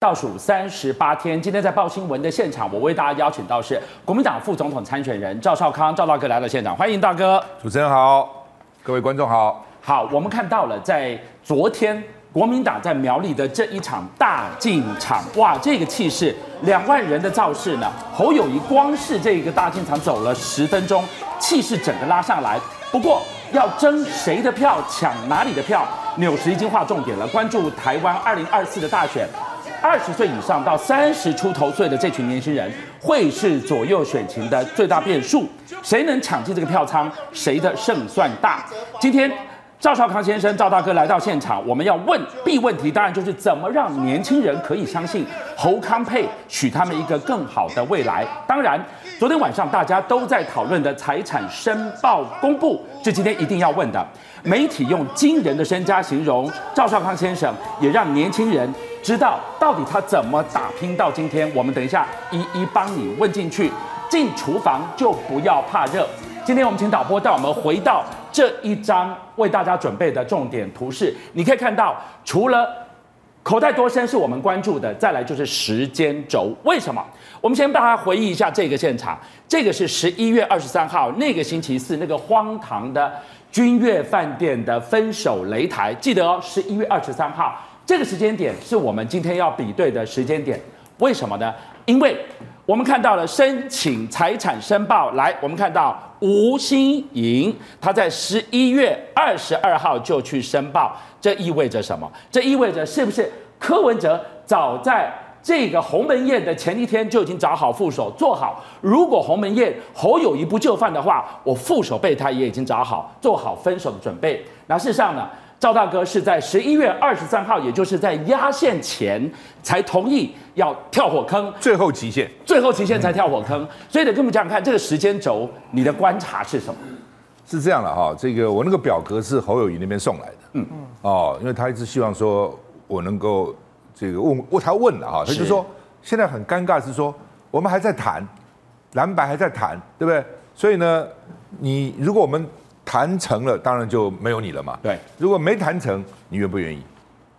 倒数三十八天，今天在报新闻的现场，我为大家邀请到是国民党副总统参选人赵少康，赵大哥来到现场，欢迎大哥。主持人好，各位观众好。好，我们看到了在昨天国民党在苗栗的这一场大进场，哇，这个气势，两万人的造势呢，侯友谊光是这个大进场走了十分钟，气势整个拉上来。不过要争谁的票，抢哪里的票，纽时已经划重点了，关注台湾二零二四的大选。二十岁以上到三十出头岁的这群年轻人，会是左右选情的最大变数。谁能抢进这个票仓，谁的胜算大。今天赵少康先生、赵大哥来到现场，我们要问必问题，当然就是怎么让年轻人可以相信侯康配许他们一个更好的未来。当然，昨天晚上大家都在讨论的财产申报公布，是今天一定要问的。媒体用惊人的身家形容赵少康先生，也让年轻人。知道到底他怎么打拼到今天？我们等一下一一帮你问进去。进厨房就不要怕热。今天我们请导播带我们回到这一张为大家准备的重点图示。你可以看到，除了口袋多深是我们关注的，再来就是时间轴。为什么？我们先大家回忆一下这个现场。这个是十一月二十三号那个星期四那个荒唐的君悦饭店的分手擂台。记得哦，十一月二十三号。这个时间点是我们今天要比对的时间点，为什么呢？因为我们看到了申请财产申报，来，我们看到吴欣盈，他在十一月二十二号就去申报，这意味着什么？这意味着是不是柯文哲早在这个鸿门宴的前一天就已经找好副手做好？如果鸿门宴侯友谊不就范的话，我副手备胎也已经找好，做好分手的准备。那事实上呢？赵大哥是在十一月二十三号，也就是在压线前才同意要跳火坑，最后期限，最后期限才跳火坑。所以得跟我们讲讲看，这个时间轴，你的观察是什么？是这样的哈，这个我那个表格是侯友宜那边送来的，嗯嗯，哦，因为他一直希望说我能够这个问，我他问了哈，他就说现在很尴尬是说我们还在谈，蓝白还在谈，对不对？所以呢，你如果我们谈成了，当然就没有你了嘛。对，如果没谈成，你愿不愿意？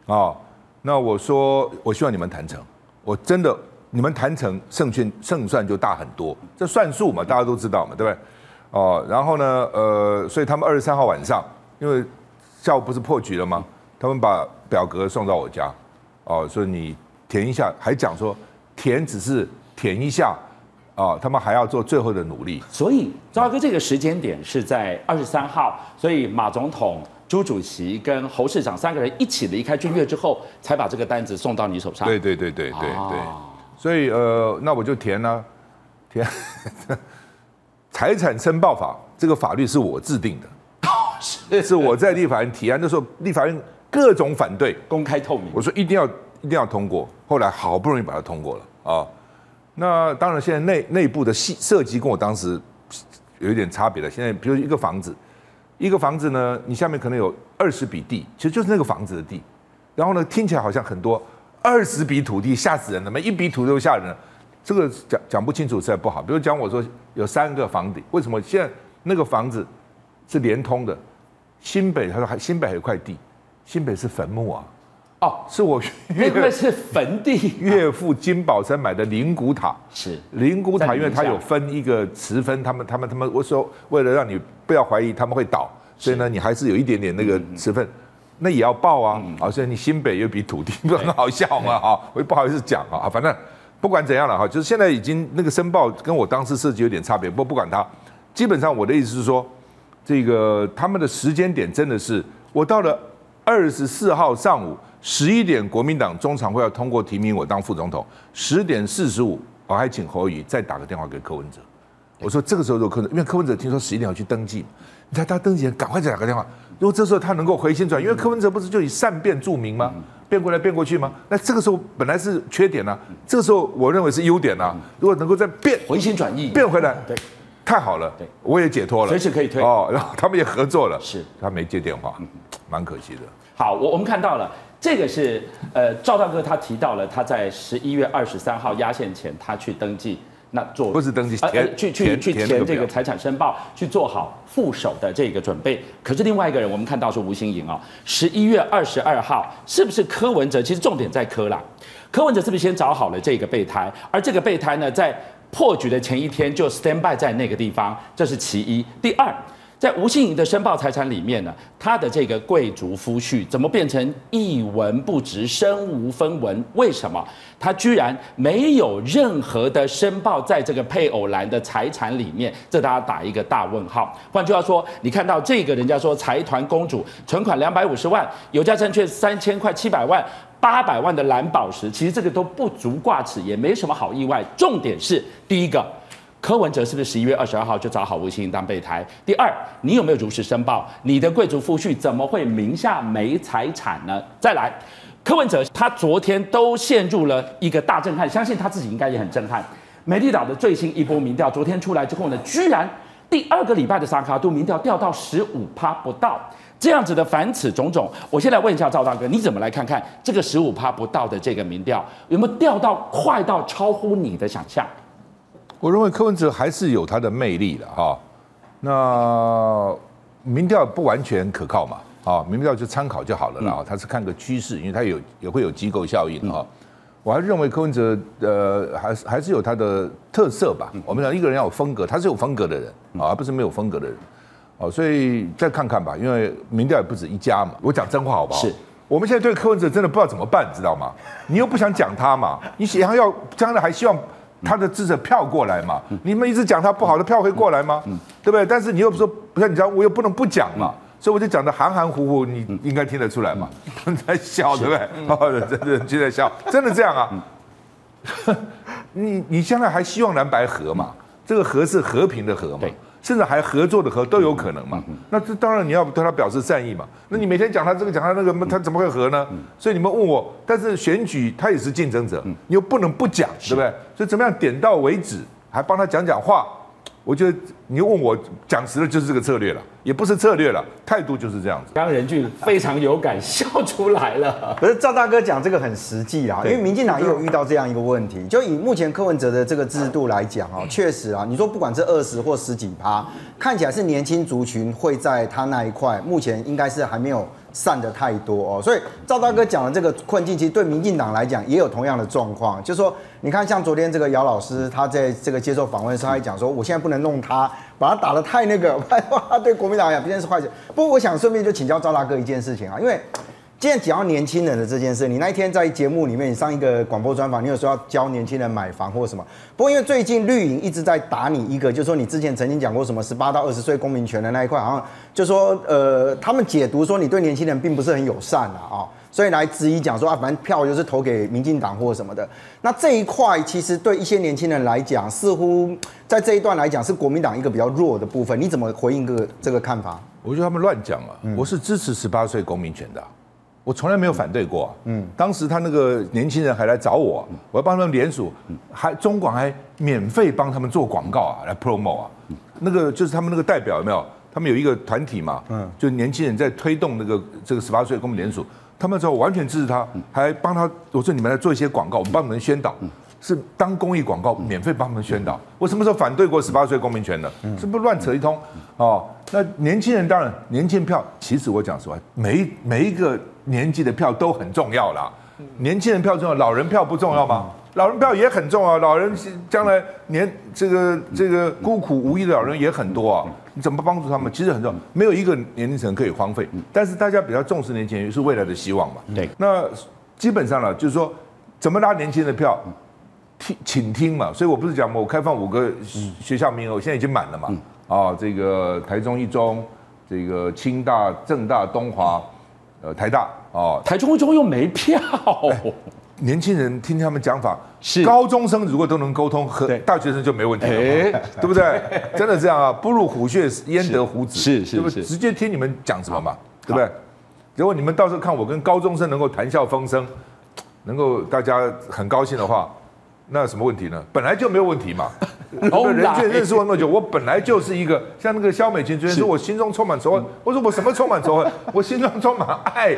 哦，那我说，我希望你们谈成。我真的，你们谈成，胜券胜算就大很多。这算数嘛，大家都知道嘛，对不对？哦，然后呢，呃，所以他们二十三号晚上，因为下午不是破局了吗？他们把表格送到我家，哦，所以你填一下，还讲说填只是填一下。哦，他们还要做最后的努力。所以，赵哥，这个时间点是在二十三号，所以马总统、朱主席跟侯市长三个人一起离开君悦之后，才把这个单子送到你手上。对对对对对对。所以呃，那我就填了，填 财产申报法这个法律是我制定的，是是我在立法院提案的时候，立法院各种反对，公开透明。我说一定要一定要通过，后来好不容易把它通过了啊。那当然，现在内内部的细设计跟我当时有一点差别了。现在，比如一个房子，一个房子呢，你下面可能有二十笔地，其实就是那个房子的地。然后呢，听起来好像很多，二十笔土地吓死人了，每一笔土地都吓人了。这个讲讲不清楚实在不好。比如讲我说有三个房顶，为什么现在那个房子是连通的？新北他说还新北还有一块地，新北是坟墓啊。哦，是我因为是坟地，岳父金宝山买的灵骨塔，是灵骨塔，因为它有分一个持分，他们他们他们，我说为了让你不要怀疑他们会倒，所以呢，你还是有一点点那个持分，那也要报啊，啊，所以你新北有笔土地，不很好笑嘛，哈，我也不好意思讲啊，反正不管怎样了哈，就是现在已经那个申报跟我当时设计有点差别，不过不管它，基本上我的意思是说，这个他们的时间点真的是，我到了二十四号上午。十一点，国民党中常会要通过提名我当副总统。十点四十五，我还请侯友宜再打个电话给柯文哲。我说这个时候，如果柯文哲，因为柯文哲听说十一点要去登记，你看他登记前赶快再打个电话。如果这时候他能够回心转，因为柯文哲不是就以善变著名吗？变过来变过去吗？那这个时候本来是缺点呢、啊，这个时候我认为是优点呢、啊。如果能够再变回心转意，变回来，对，太好了，对，我也解脱了，随时可以退哦。然后他们也合作了，是，他没接电话，蛮可惜的。好，我我们看到了。这个是呃赵大哥他提到了他在十一月二十三号压线前他去登记，那做不是登记填、呃、去去去填这个财产申报，去做好副手的这个准备。可是另外一个人我们看到是吴新颖啊，十一月二十二号是不是柯文哲？其实重点在柯啦，柯文哲是不是先找好了这个备胎？而这个备胎呢，在破局的前一天就 stand by 在那个地方，这是其一。第二。在吴欣盈的申报财产里面呢，他的这个贵族夫婿怎么变成一文不值、身无分文？为什么他居然没有任何的申报在这个配偶栏的财产里面？这大家打一个大问号。换句话说，你看到这个人家说财团公主存款两百五十万，有价证券三千块七百万、八百万的蓝宝石，其实这个都不足挂齿，也没什么好意外。重点是第一个。柯文哲是不是十一月二十二号就找好吴欣盈当备胎？第二，你有没有如实申报？你的贵族夫婿怎么会名下没财产呢？再来，柯文哲他昨天都陷入了一个大震撼，相信他自己应该也很震撼。美丽岛的最新一波民调，昨天出来之后呢，居然第二个礼拜的萨卡度民调掉到十五趴不到，这样子的凡此种种，我先来问一下赵大哥，你怎么来看看这个十五趴不到的这个民调，有没有掉到快到超乎你的想象？我认为柯文哲还是有他的魅力的哈，那民调不完全可靠嘛，啊，民调就参考就好了啦，他是看个趋势，因为他有也会有机构效应哈。我还是认为柯文哲呃还是还是有他的特色吧。我们讲一个人要有风格，他是有风格的人啊，而不是没有风格的人，哦，所以再看看吧，因为民调也不止一家嘛。我讲真话好不好？是，我们现在对柯文哲真的不知道怎么办，知道吗？你又不想讲他嘛，你想要将来还希望。他的支持票过来嘛？你们一直讲他不好的票会过来吗？对不对？但是你又说不像你知道，我又不能不讲嘛，所以我就讲的含含糊糊，你应该听得出来嘛。在笑对不对？哦，真的就在笑，真的这样啊？你你现在还希望蓝白合嘛？这个和是和平的和嘛？甚至还合作的合都有可能嘛？那这当然你要对他表示善意嘛？那你每天讲他这个讲他那个，他怎么会合呢？所以你们问我，但是选举他也是竞争者，你又不能不讲，对不对？所以怎么样点到为止，还帮他讲讲话。我觉得你问我讲实的就是这个策略了，也不是策略了，态度就是这样子。刚刚任俊非常有感，笑出来了。可是赵大哥讲这个很实际啊，因为民进党也有遇到这样一个问题，就以目前柯文哲的这个制度来讲啊，确实啊，你说不管是二十或十几趴，看起来是年轻族群会在他那一块，目前应该是还没有。散的太多哦，所以赵大哥讲的这个困境，其实对民进党来讲也有同样的状况。就是说，你看像昨天这个姚老师，他在这个接受访问的时候，他还讲说，我现在不能弄他，把他打得太那个，他对国民党来讲毕竟是坏事。不过，我想顺便就请教赵大哥一件事情啊，因为。既然讲到年轻人的这件事，你那一天在节目里面，你上一个广播专访，你有说要教年轻人买房或什么？不过因为最近绿营一直在打你一个，就是说你之前曾经讲过什么十八到二十岁公民权的那一块，好像就说呃，他们解读说你对年轻人并不是很友善啊，啊，所以来质疑讲说啊，反正票就是投给民进党或什么的。那这一块其实对一些年轻人来讲，似乎在这一段来讲是国民党一个比较弱的部分。你怎么回应这个这个看法？我觉得他们乱讲啊，我是支持十八岁公民权的。我从来没有反对过。嗯，当时他那个年轻人还来找我，我要帮他们联署，还中广还免费帮他们做广告啊，来 promo 啊。那个就是他们那个代表有没有？他们有一个团体嘛，嗯，就年轻人在推动那个这个十八岁公民联署，他们说我完全支持他，还帮他我说你们来做一些广告，我们帮你们宣导，是当公益广告，免费帮他们宣导。我什么时候反对过十八岁公民权的？这不是乱扯一通？哦，那年轻人当然年轻票，其实我讲实话，每每一个。年纪的票都很重要啦，年轻人票重要，老人票不重要吗？老人票也很重要，老人将来年这个这个孤苦无依的老人也很多啊，你怎么帮助他们？其实很重要，没有一个年龄层可以荒废。但是大家比较重视年轻人是未来的希望嘛。对，那基本上呢，就是说怎么拉年轻人的票，听请听嘛。所以我不是讲嘛，我开放五个学校名额，现在已经满了嘛。啊，这个台中一中，这个清大、正大、东华。呃，台大啊，台中一中又没票，年轻人听听他们讲法，是高中生如果都能沟通，和大学生就没问题了，对不对？真的这样啊，不入虎穴焉得虎子，是是，对不对？直接听你们讲什么嘛，对不对？如果你们到时候看我跟高中生能够谈笑风生，能够大家很高兴的话。那有什么问题呢？本来就没有问题嘛。我 们人圈认识我那么久，我本来就是一个像那个肖美琴昨天说，我心中充满仇恨。我说我什么充满仇恨？我心中充满爱，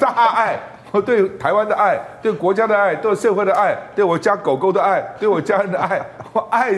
大爱，我对台湾的爱，对国家的爱，对社会的爱，对我家狗狗的爱，对我家人的爱。我爱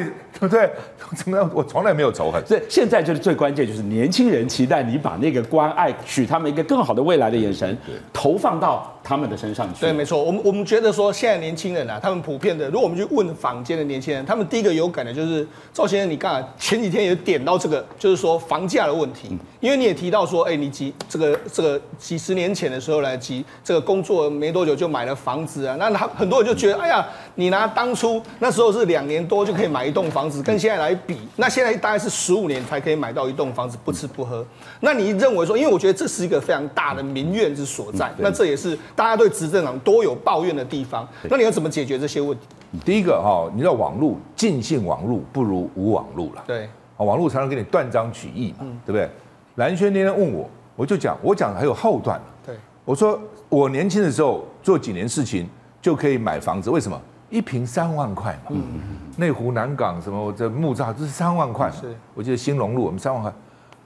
不 对？怎么样？我从来没有仇恨。所以现在就是最关键，就是年轻人期待你把那个关爱，许他们一个更好的未来的眼神，投放到他们的身上去。对，没错。我们我们觉得说，现在年轻人啊，他们普遍的，如果我们去问坊间的年轻人，他们第一个有感的就是赵先生，你刚才前几天也点到这个，就是说房价的问题。因为你也提到说，哎，你几这个这个几十年前的时候来几这个工作没多久就买了房子啊，那他很多人就觉得，哎呀，你拿当初那时候是两年多就可以买一栋房子，跟现在来比，那现在大概是十五年才可以买到一栋房子，不吃不喝。那你认为说，因为我觉得这是一个非常大的民怨之所在，那这也是大家对执政党多有抱怨的地方。那你要怎么解决这些问题？第一个哈，你知道网络尽信网络不如无网络了。对，啊，网络常常给你断章取义嘛，对不对？蓝轩那天问我，我就讲，我讲还有后段。对，我说我年轻的时候做几年事情就可以买房子，为什么？一瓶三万块嘛。嗯嗯。内湖南港什么这木栅，这是三万块。是。我记得兴隆路我们三万块。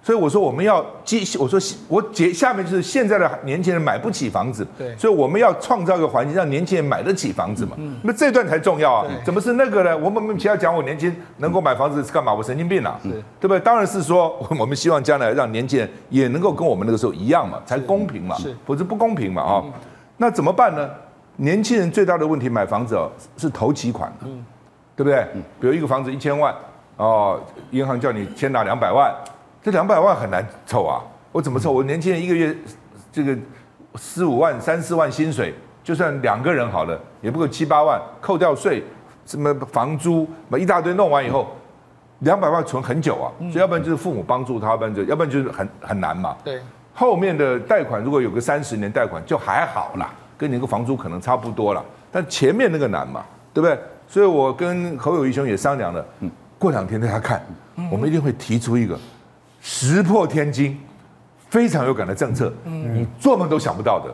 所以我说我们要接，我说我接下面就是现在的年轻人买不起房子，对，所以我们要创造一个环境，让年轻人买得起房子嘛。嗯那这段才重要啊！怎么是那个呢？我们其他讲我年轻能够买房子是干嘛？我神经病啊！对不对？当然是说 我们希望将来让年轻人也能够跟我们那个时候一样嘛，才公平嘛，是，否则不公平嘛啊！那怎么办呢？年轻人最大的问题买房子哦是头期款，嗯对不对？比如一个房子一千万哦，银行叫你先拿两百万。这两百万很难凑啊！我怎么凑？我年轻人一个月这个四五万、三四万薪水，就算两个人好了，也不够七八万，扣掉税，什么房租，把一大堆弄完以后，两百万存很久啊！所以要不然就是父母帮助他，要不然就要不然就是很很难嘛。对，后面的贷款如果有个三十年贷款就还好啦，跟你那个房租可能差不多了，但前面那个难嘛，对不对？所以我跟侯友谊兄也商量了，过两天大家看，我们一定会提出一个。石破天惊，非常有感的政策，你做梦都想不到的，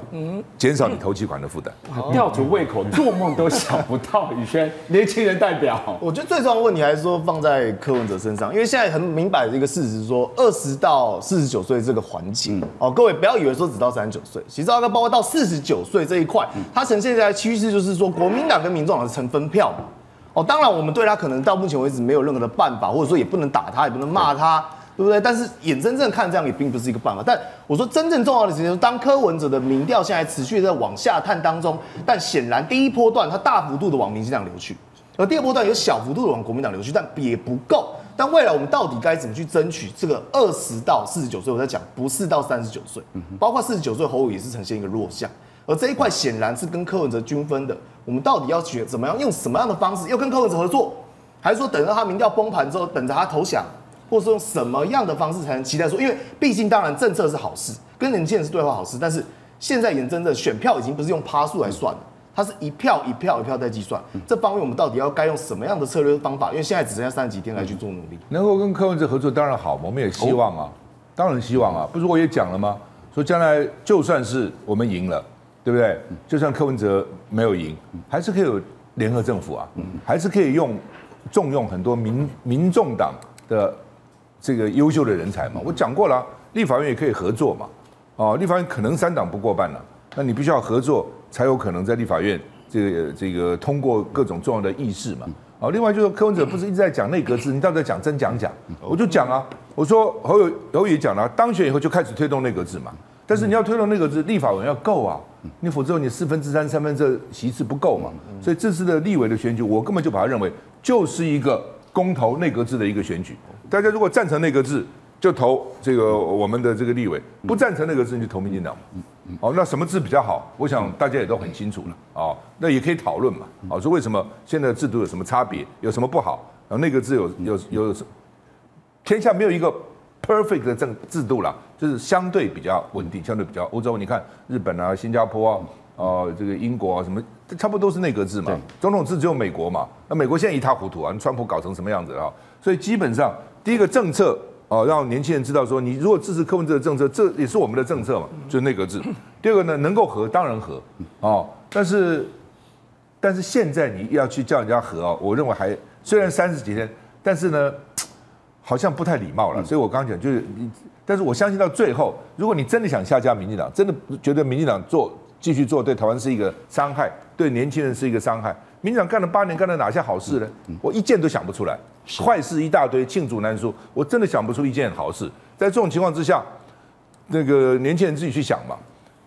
减少你头期款的负担，吊足胃口，做梦都想不到。宇轩，年轻人代表，我觉得最重要的问题还是说放在柯文哲身上，因为现在很明摆的一个事实是说，二十到四十九岁这个环境，哦，各位不要以为说只到三十九岁，其实大概包括到四十九岁这一块，它呈现在趋势就是说，国民党跟民众党是成分票嘛，哦，当然我们对他可能到目前为止没有任何的办法，或者说也不能打他，也不能骂他。对不对？但是眼睁睁看这样也并不是一个办法。但我说真正重要的事情是，当柯文哲的民调现在持续在往下探当中，但显然第一波段它大幅度的往民进党流去，而第二波段有小幅度的往国民党流去，但也不够。但未来我们到底该怎么去争取这个二十到四十九岁？我在讲不是到三十九岁，包括四十九岁侯友也是呈现一个弱项，而这一块显然是跟柯文哲均分的。我们到底要学怎么样用什么样的方式，要跟柯文哲合作，还是说等到他民调崩盘之后，等着他投降？或是用什么样的方式才能期待说？因为毕竟当然政策是好事，跟年轻人是对话好事，但是现在眼睁睁选票已经不是用趴数来算了，它是一票一票一票在计算。这方面我们到底要该用什么样的策略方法？因为现在只剩下三十几天来去做努力。能够跟柯文哲合作当然好，我们也希望啊，当然希望啊。不是我也讲了吗？说将来就算是我们赢了，对不对？就算柯文哲没有赢，还是可以有联合政府啊，还是可以用重用很多民民众党的。这个优秀的人才嘛，我讲过了，立法院也可以合作嘛，哦，立法院可能三党不过半了，那你必须要合作，才有可能在立法院这个这个通过各种重要的议事嘛，哦，另外就是柯文哲不是一直在讲内阁制，你到底在讲真讲假？我就讲啊，我说侯友侯友讲了，当选以后就开始推动内阁制嘛，但是你要推动内阁制，立法委要够啊，你否则你四分之三三分之二席次不够嘛，所以这次的立委的选举，我根本就把它认为就是一个公投内阁制的一个选举。大家如果赞成那个字，就投这个我们的这个立委；不赞成那个字，你就投民进党。哦，那什么字比较好？我想大家也都很清楚了。哦，那也可以讨论嘛。哦，说为什么现在制度有什么差别，有什么不好？然后内阁制有有有，天下没有一个 perfect 的政制度了，就是相对比较稳定，相对比较欧洲。你看日本啊、新加坡啊、哦这个英国啊什么，差不多都是内阁制嘛。总统制只有美国嘛。那美国现在一塌糊涂啊，川普搞成什么样子啊？所以基本上。第一个政策哦，让年轻人知道说，你如果支持柯文哲的政策，这也是我们的政策嘛，就是内阁制。第二个呢，能够和当然和哦，但是但是现在你要去叫人家和哦，我认为还虽然三十几天，但是呢，好像不太礼貌了。所以我刚刚讲就是你，但是我相信到最后，如果你真的想下架民进党，真的觉得民进党做继续做对台湾是一个伤害，对年轻人是一个伤害。民进党干了八年，干了哪些好事呢？我一件都想不出来，坏事一大堆，罄竹难书，我真的想不出一件好事。在这种情况之下，那个年轻人自己去想嘛。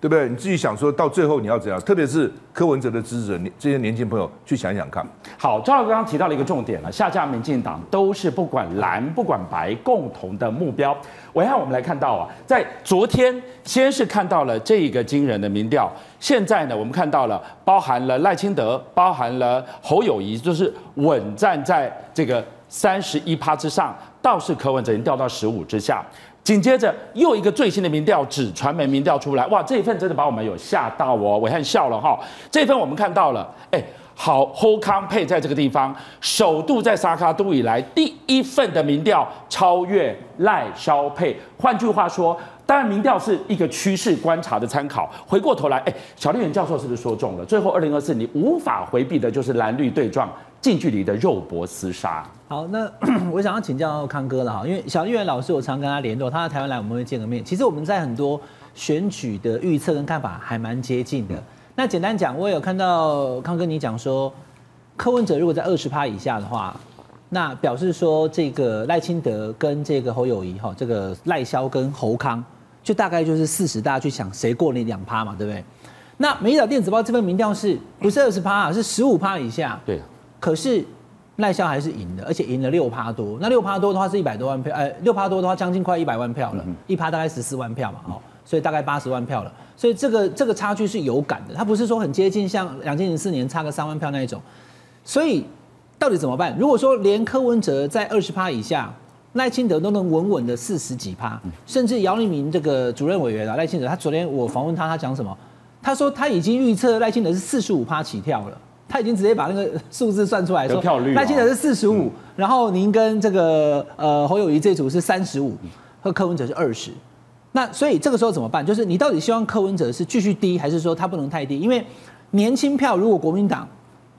对不对？你自己想说到最后你要怎样？特别是柯文哲的支持者，你这些年轻朋友去想想看。好，赵老师刚刚提到了一个重点了，下架民进党都是不管蓝不管白共同的目标。我让我们来看到啊，在昨天先是看到了这一个惊人的民调，现在呢我们看到了包含了赖清德，包含了侯友谊，就是稳站在这个三十一趴之上，倒是柯文哲已经掉到十五之下。紧接着又一个最新的民调，纸传媒民调出来，哇，这一份真的把我们有吓到哦，我看笑了哈。这份我们看到了，哎，好，侯康配在这个地方，首度在沙卡都以来第一份的民调超越赖萧配。换句话说，当然民调是一个趋势观察的参考。回过头来，哎，小笠原教授是不是说中了？最后二零二四你无法回避的就是蓝绿对撞。近距离的肉搏厮杀。好，那 我想要请教康哥了哈，因为小笠原老师我常跟他联络，他到台湾来我们会见个面。其实我们在很多选举的预测跟看法还蛮接近的。那简单讲，我也有看到康哥你讲说，柯文哲如果在二十趴以下的话，那表示说这个赖清德跟这个侯友谊哈，这个赖萧跟侯康，就大概就是四十，大家去想谁过那两趴嘛，对不对？那《美丽岛电子报》这份民调是不是二十趴啊？是十五趴以下。对。可是赖萧还是赢的，而且赢了六趴多。那六趴多的话是一百多万票，呃，六趴多的话将近快一百万票了，一趴大概十四万票嘛，哦，所以大概八十万票了。所以这个这个差距是有感的，它不是说很接近，像两千零四年差个三万票那一种。所以到底怎么办？如果说连柯文哲在二十趴以下，赖清德都能稳稳的四十几趴，甚至姚立明这个主任委员啊，赖清德，他昨天我访问他，他讲什么？他说他已经预测赖清德是四十五趴起跳了。他已经直接把那个 数字算出来说，赖清德是四十五，然后您跟这个呃侯友谊这组是三十五，和柯文哲是二十。那所以这个时候怎么办？就是你到底希望柯文哲是继续低，还是说他不能太低？因为年轻票如果国民党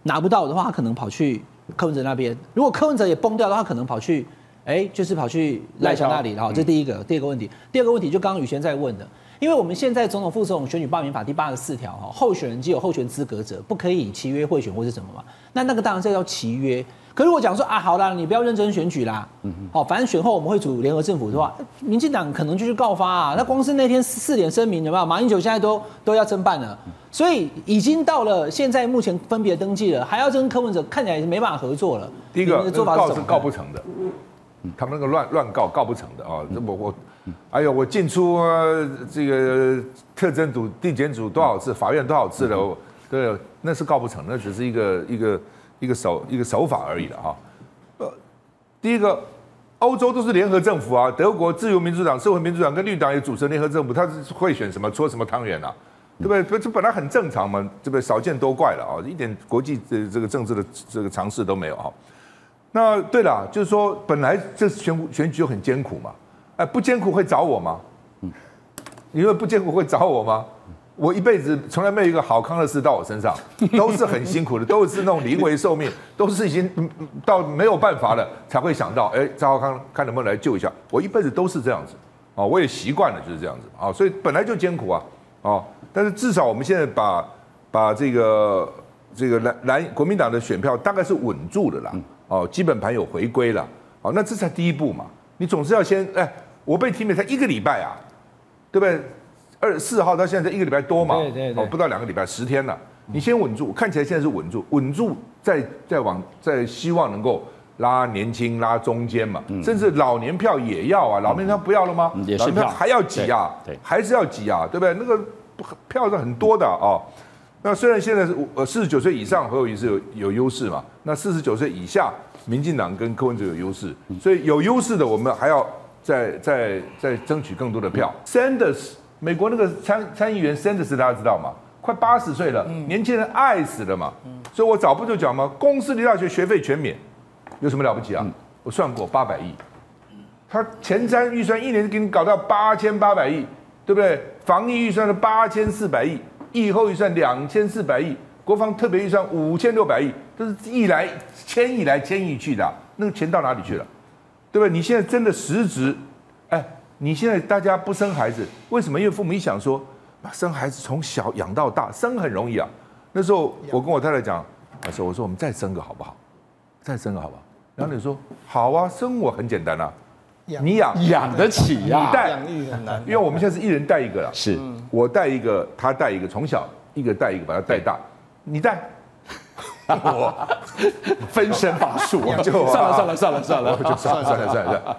拿不到的话，他可能跑去柯文哲那边；如果柯文哲也崩掉的话，可能跑去哎，就是跑去赖萧那里。然后这第一个，第二个问题，第二个问题就刚刚宇轩在问的。因为我们现在总统副总统选举罢免法第八十四条哈，候选人既有候选资格者，不可以契约贿选或是什么嘛？那那个当然是叫契约。可是我讲说啊，好啦，你不要认真选举啦，嗯好，反正选后我们会组联合政府的话，民进党可能就去告发啊。那光是那天四点声明有没有？马英九现在都都要侦办了，所以已经到了现在目前分别登记了，还要跟柯文哲看起来是没办法合作了。第一个做法告是告不成的，他们那个乱乱告告不成的啊，我我。哎呦，我进出、啊、这个特侦组、地检组多少次，法院多少次了？对，那是告不成，那只是一个一个一个手一个手法而已了哈。呃，第一个，欧洲都是联合政府啊，德国自由民主党、社会民主党跟绿党也组成联合政府，他是会选什么搓什么汤圆啊？对不对？不，这本来很正常嘛，对不对？少见多怪了啊，一点国际这这个政治的这个常识都没有哈。那对了，就是说本来这选选举就很艰苦嘛。哎，不艰苦会找我吗？嗯，你说不艰苦会找我吗？我一辈子从来没有一个好康的事到我身上，都是很辛苦的，都是那种临危受命，都是已经到没有办法了才会想到，哎，赵浩康看能不能来救一下。我一辈子都是这样子，啊，我也习惯了就是这样子啊，所以本来就艰苦啊，啊，但是至少我们现在把把这个这个蓝蓝国民党的选票大概是稳住了啦，哦，基本盘有回归了，哦，那这才第一步嘛，你总是要先哎。我被提名才一个礼拜啊，对不对？二十四号到现在才一个礼拜多嘛，对对对，哦，不到两个礼拜，十天了。你先稳住，看起来现在是稳住，稳住再再往再希望能够拉年轻拉中间嘛，甚至老年票也要啊，老年票不要了吗？老年票还要挤啊，还是要挤啊，对不对？那个票是很多的啊。那虽然现在是呃四十九岁以上侯友宜是有有优势嘛，那四十九岁以下，民进党跟柯文哲有优势，所以有优势的我们还要。再再再争取更多的票。Sanders，美国那个参参议员 Sanders，大家知道吗？快八十岁了，年轻人爱死了嘛。所以我早不就讲嘛？公私立大学学费全免，有什么了不起啊？我算过八百亿，他前瞻预算一年给你搞到八千八百亿，对不对？防疫预算是八千四百亿，疫后预算两千四百亿，国防特别预算五千六百亿，都是亿来千亿来千亿去的，那个钱到哪里去了？对不对？你现在真的实质，哎，你现在大家不生孩子，为什么？因为父母一想说，生孩子从小养到大，生很容易啊。那时候我跟我太太讲，我说我说我们再生个好不好？再生个好不好？然后你说好啊，生我很简单啊，你养养得起呀，你带养育很难，因为我们现在是一人带一个了，是我带一个，他带一个，从小一个带一个把他带大，你带。我 分身乏术，我就算了算了算了算了，我就算了算了算了，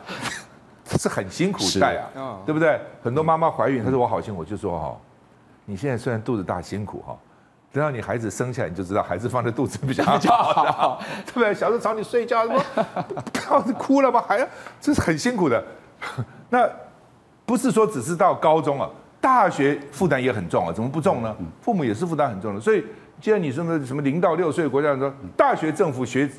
是很辛苦带啊，对不对？很多妈妈怀孕，她说我好辛苦，就说哈，你现在虽然肚子大辛苦哈，等到你孩子生下来，你就知道孩子放在肚子比较 好，对不对？小时候吵你睡觉什么，不要哭了吧，还要这是很辛苦的。那不是说只是到高中啊，大学负担也很重啊，怎么不重呢？父母也是负担很重的，所以。既然你说的什么零到六岁国家说大学政府学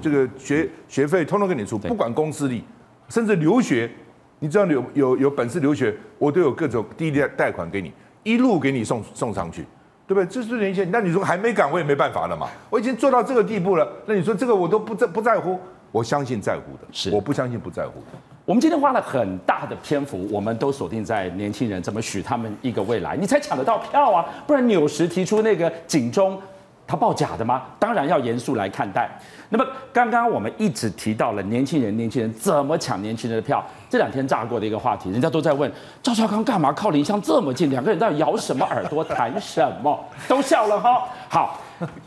这个学学费通通给你出，不管公私立，甚至留学，你只要有有有本事留学，我都有各种低利贷款给你，一路给你送送上去，对不对？这是年轻人，那你说还没赶，我也没办法了嘛。我已经做到这个地步了，那你说这个我都不在不在乎？我相信在乎的，是我不相信不在乎的。我们今天花了很大的篇幅，我们都锁定在年轻人怎么许他们一个未来，你才抢得到票啊！不然纽时提出那个警钟，他报假的吗？当然要严肃来看待。那么刚刚我们一直提到了年轻人，年轻人怎么抢年轻人的票？这两天炸过的一个话题，人家都在问赵少康干嘛靠林湘这么近，两个人在咬什么耳朵谈什么？都笑了哈。好，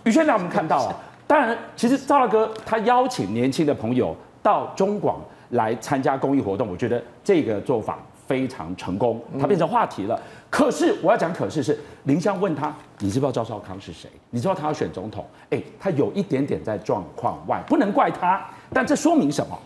宇轩让我们看到啊，当然其实赵大哥他邀请年轻的朋友到中广。来参加公益活动，我觉得这个做法非常成功，他变成话题了。可是我要讲，可是是林湘问他，你知不知道赵少康是谁？你知道他要选总统？哎，他有一点点在状况外，不能怪他。但这说明什么？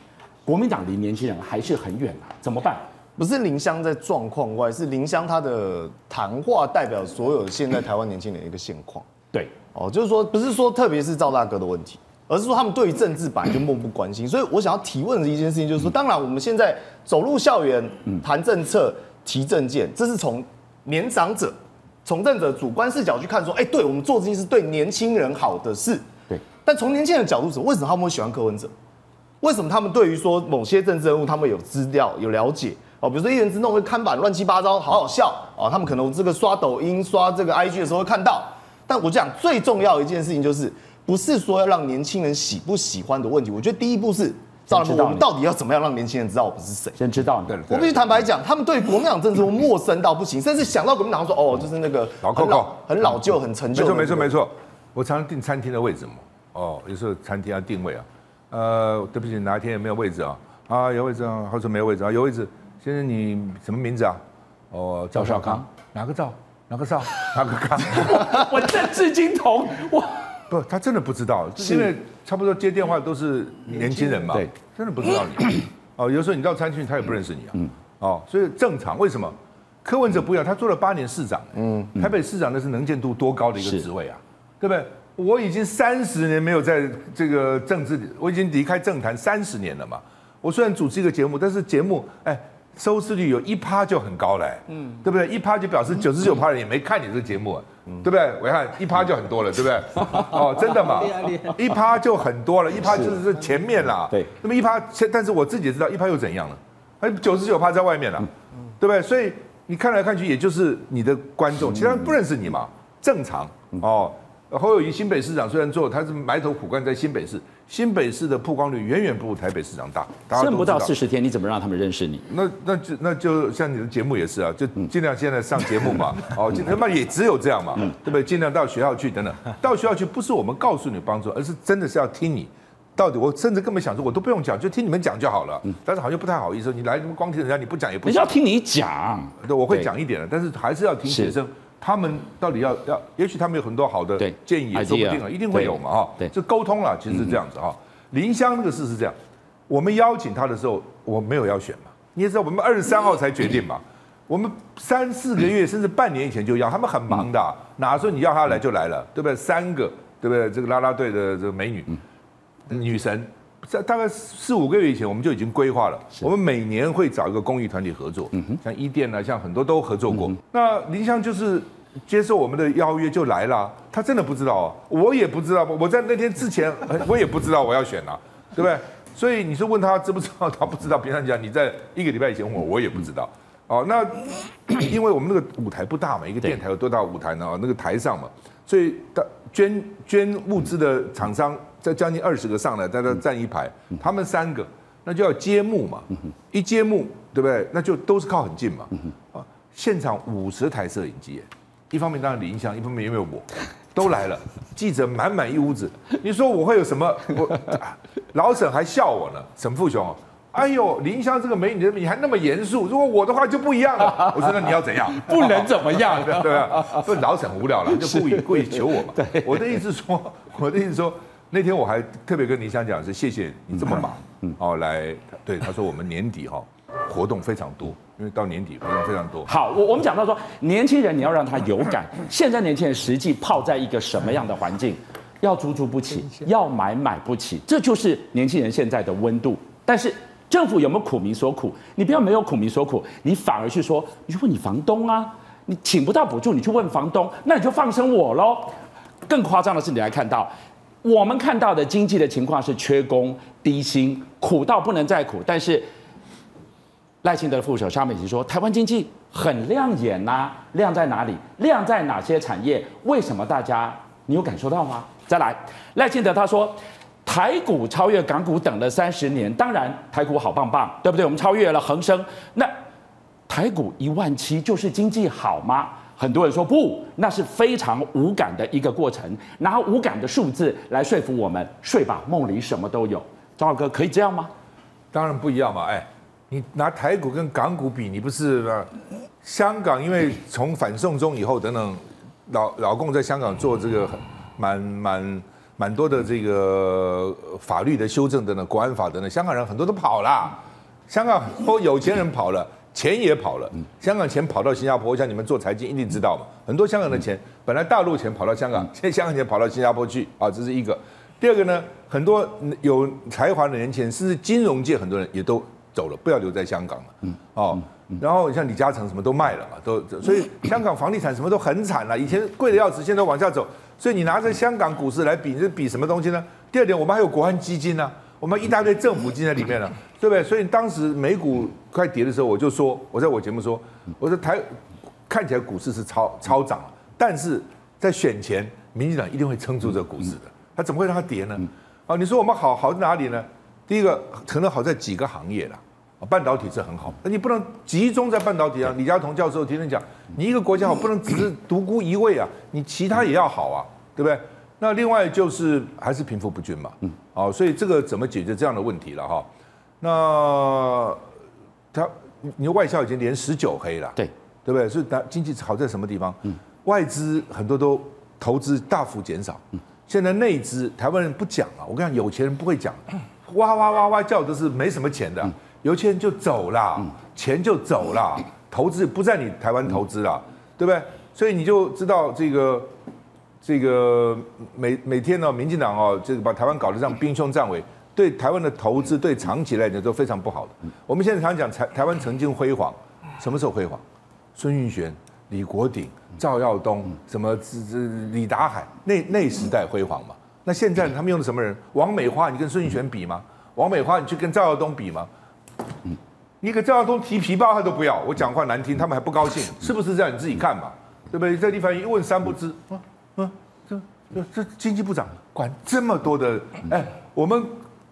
国民党离年轻人还是很远啊，怎么办？不是林湘在状况外，是林湘他的谈话代表所有现在台湾年轻人的一个现况。对，哦，就是说不是说特别是赵大哥的问题。而是说他们对于政治本来就漠不关心，所以我想要提问的一件事情就是说，当然我们现在走入校园谈政策、提政见，这是从年长者、从政者主观视角去看，说，哎，对我们做这件事对年轻人好的事。对。但从年轻人的角度是，为什么他们会喜欢柯文哲？为什么他们对于说某些政治人物他们有资料、有了解？哦，比如说一人之弄会看板乱七八糟，好好笑哦。他们可能这个刷抖音、刷这个 IG 的时候会看到。但我讲最重要的一件事情就是。不是说要让年轻人喜不喜欢的问题，我觉得第一步是，赵老我们到底要怎么样让年轻人知道我们是谁？先知道你。我必须坦白讲，他们对国民党政治陌生到不行，甚至想到国民党说，哦，就是那个老 Coco，很老旧、很陈旧。没错，没错，没错。我常常订餐厅的位置嘛，哦，有时候餐厅要定位啊，呃，对不起，哪一天有没有位置啊？啊，有位置啊，或者没有位置啊？有位置。先生，你什么名字啊？哦，赵少康。哪个赵？哪个少？哪个康？我政治金童，我。不，他真的不知道，因为差不多接电话都是年轻人嘛，对，真的不知道你。哦，有时候你到餐厅，他也不认识你啊。嗯。哦，所以正常。为什么？柯文哲不一样，他做了八年市长，嗯，台北市长那是能见度多高的一个职位啊，对不对？我已经三十年没有在这个政治，我已经离开政坛三十年了嘛。我虽然主持一个节目，但是节目，哎。收视率有一趴就很高嘞，嗯，对不对？一趴就表示九十九趴人也没看你这个节目，嗯，对不对？我看一趴就很多了，对不对？哦，真的嘛，一趴就很多了，一趴就是前面啦，对。那么一趴，但是我自己也知道一趴又怎样了？还九十九趴在外面了，对不对？所以你看来看去，也就是你的观众，其他人不认识你嘛，正常哦。侯友谊新北市长虽然做，他是埋头苦干在新北市。新北市的曝光率远远不如台北市长大，剩不到四十天，你怎么让他们认识你？那那就那就像你的节目也是啊，就尽量现在上节目嘛，哦，他妈也只有这样嘛，对不对？尽量到学校去等等，到学校去不是我们告诉你帮助，而是真的是要听你到底。我甚至根本想说，我都不用讲，就听你们讲就好了。但是好像不太好意思，你来光听人家，你不讲也不。你要听你讲，对，我会讲一点的，但是还是要听学生。他们到底要要，也许他们有很多好的建议，也说不定啊，一定会有嘛哈。对，这沟通了，其实是这样子哈。林湘那个事是这样，我们邀请他的时候，我没有要选嘛。你也知道，我们二十三号才决定嘛。我们三四个月甚至半年以前就要，他们很忙的，哪时候你要他来就来了，对不对？三个，对不对？这个拉拉队的这个美女女神，在大概四五个月以前，我们就已经规划了。我们每年会找一个公益团体合作，像伊甸啊，像很多都合作过。那林湘就是。接受我们的邀约就来了，他真的不知道啊，我也不知道，我在那天之前 我也不知道我要选啊，对不对？所以你是问他知不知道，他不知道。平常讲你在一个礼拜以前问我，我也不知道。哦，那 因为我们那个舞台不大嘛，一个电台有多大舞台呢？那个台上嘛，所以捐捐物资的厂商在将近二十个上来，在那站一排，他们三个那就要揭幕嘛，一揭幕对不对？那就都是靠很近嘛，啊，现场五十台摄影机，一方面当然李英祥，一方面因为我都来了，记者满满一屋子，你说我会有什么？我老沈还笑我呢，沈富雄。哎呦，林香这个美女，你还那么严肃？如果我的话就不一样了。我说那你要怎样？不能怎么样，对啊，不老沈无聊了，就故意故意求我嘛。我的意思说，我的意思说，那天我还特别跟林香讲是谢谢你这么忙，嗯，哦，来，对，他说我们年底哈活动非常多，因为到年底活动非常多。好，我我们讲到说，年轻人你要让他有感，现在年轻人实际泡在一个什么样的环境？要租租不起，要买买不起，这就是年轻人现在的温度。但是。政府有没有苦民所苦？你不要没有苦民所苦，你反而去说，你去问你房东啊，你请不到补助，你去问房东，那你就放生我喽。更夸张的是，你来看到我们看到的经济的情况是缺工、低薪、苦到不能再苦。但是赖清德的副手萧美琴说，台湾经济很亮眼呐、亮在哪里？亮在哪些产业？为什么大家你有感受到吗？再来，赖清德他说。台股超越港股等了三十年，当然台股好棒棒，对不对？我们超越了恒生，那台股一万七就是经济好吗？很多人说不，那是非常无感的一个过程，拿无感的数字来说服我们，睡吧，梦里什么都有。张浩哥可以这样吗？当然不一样嘛，哎，你拿台股跟港股比，你不是香港？因为从反送中以后等等，老老共在香港做这个蛮蛮。蛮多的这个法律的修正等等，国安法等等，香港人很多都跑了，香港很多有钱人跑了，钱也跑了，香港钱跑到新加坡，像你们做财经一定知道嘛，很多香港的钱本来大陆钱跑到香港，现在香港钱跑到新加坡去啊，这是一个。第二个呢，很多有才华的年轻人，甚至金融界很多人也都走了，不要留在香港了，嗯，哦，然后像李嘉诚什么都卖了嘛，都 所以香港房地产什么都很惨了，以前贵的要死，现在都往下走。所以你拿着香港股市来比，你是比什么东西呢？第二点，我们还有国安基金呢、啊，我们一大堆政府金在里面了，对不对？所以当时美股快跌的时候，我就说，我在我节目说，我说台看起来股市是超超涨了，但是在选前，民进党一定会撑住这个股市的，他怎么会让它跌呢？啊，你说我们好好在哪里呢？第一个可能好在几个行业了。半导体是很好，那你不能集中在半导体上。李嘉彤教授天天讲，你一个国家好，不能只是独孤一味啊，你其他也要好啊，对不对？那另外就是还是贫富不均嘛，嗯，好，所以这个怎么解决这样的问题了哈？那他，你外销已经连十九黑了，对，对不对？所以经济好在什么地方？嗯，外资很多都投资大幅减少，嗯，现在内资台湾人不讲啊，我跟你讲，有钱人不会讲，哇哇哇哇叫的是没什么钱的。有钱人就走了，钱就走了，投资不在你台湾投资了，对不对？所以你就知道这个这个每每天呢，民进党哦，这个把台湾搞得这样兵凶战危，对台湾的投资对长期来讲都非常不好的。我们现在常讲台台湾曾经辉煌，什么时候辉煌？孙运璇、李国鼎、赵耀东，什么这这李达海那那时代辉煌嘛？那现在他们用的什么人？王美花，你跟孙运璇比吗？王美花，你去跟赵耀东比吗？嗯，你给赵耀东提皮包他都不要，我讲话难听，他们还不高兴，是不是这样？你自己看嘛，对不对？这地方一问三不知，啊啊，这这这经济部长管这么多的，哎，我们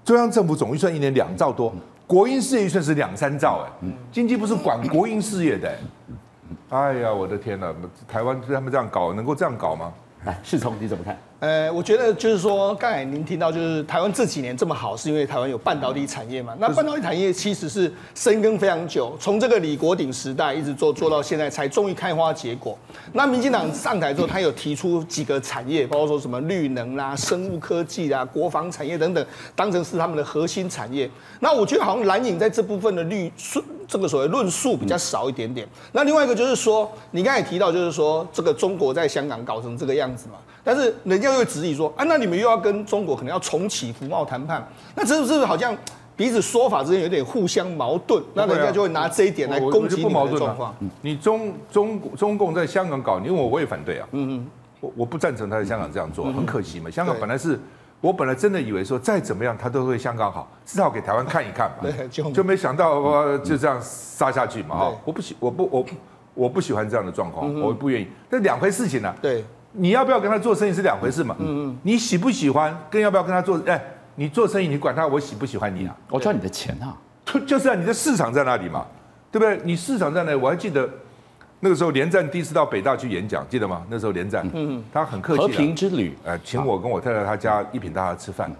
中央政府总预算一年两兆多，国营事业预算是两三兆，哎，经济部是管国营事业的，哎呀，我的天哪，台湾他们这样搞，能够这样搞吗？来，世聪你怎么看？呃，我觉得就是说，刚才您听到就是台湾这几年这么好，是因为台湾有半导体产业嘛？那半导体产业其实是深耕非常久，从这个李国鼎时代一直做做到现在，才终于开花结果。那民进党上台之后，他有提出几个产业，包括说什么绿能啦、生物科技啦、国防产业等等，当成是他们的核心产业。那我觉得好像蓝影在这部分的绿述，这个所谓论述比较少一点点。那另外一个就是说，你刚才也提到就是说，这个中国在香港搞成这个样子嘛？但是人家又会质疑说，啊，那你们又要跟中国可能要重启服贸谈判，那这是不是好像彼此说法之间有点互相矛盾？那人家就会拿这一点来攻击你们的状况。你中中中共在香港搞，你问我我也反对啊。嗯嗯，我我不赞成他在香港这样做，很可惜嘛。香港本来是我本来真的以为说再怎么样他都会香港好，至少给台湾看一看嘛。对，就就没想到哇就这样杀下去嘛哈！我不喜我不我我不喜欢这样的状况，我不愿意。这两回事情呢。对，你要不要跟他做生意是两回事嘛。嗯嗯。你喜不喜欢跟要不要跟他做？哎，你做生意你管他我喜不喜欢你啊？我赚你的钱啊！就就是啊，你的市场在那里嘛？对不对？你市场在那里？我还记得那个时候连战第一次到北大去演讲，记得吗？那时候连战，嗯，他很客气，和平之旅，呃，请我跟我太太他家一品大厦吃饭，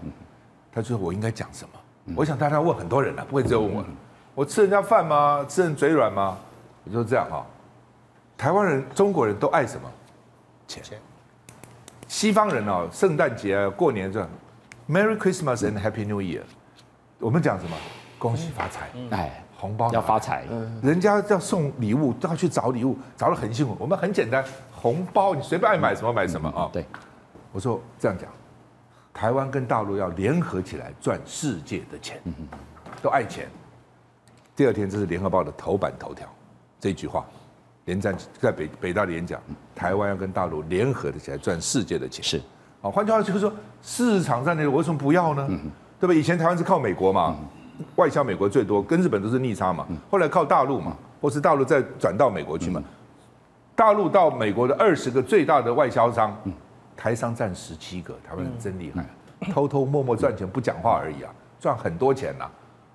他就说我应该讲什么？我想大家问很多人了，不会只有问我。我吃人家饭吗？吃人嘴软吗？我就这样哈。台湾人、中国人都爱什么？钱。西方人哦，圣诞节啊、过年这样，Merry Christmas and Happy New Year。我们讲什么？恭喜发财，哎。红包要发财，人家要送礼物都要去找礼物，找的很辛苦。我们很简单，红包你随便爱买什么买什么啊。对，我说这样讲，台湾跟大陆要联合起来赚世界的钱，都爱钱。第二天这是联合报的头版头条，这句话，连战在北北大的演讲，台湾要跟大陆联合的起来赚世界的钱。是，啊，换句话就是说，市场在那里，我为什么不要呢？对吧？以前台湾是靠美国嘛。外销美国最多，跟日本都是逆差嘛。后来靠大陆嘛，或是大陆再转到美国去嘛。大陆到美国的二十个最大的外销商，台商占十七个，台湾人真厉害，偷偷摸摸赚钱不讲话而已啊，赚很多钱呐。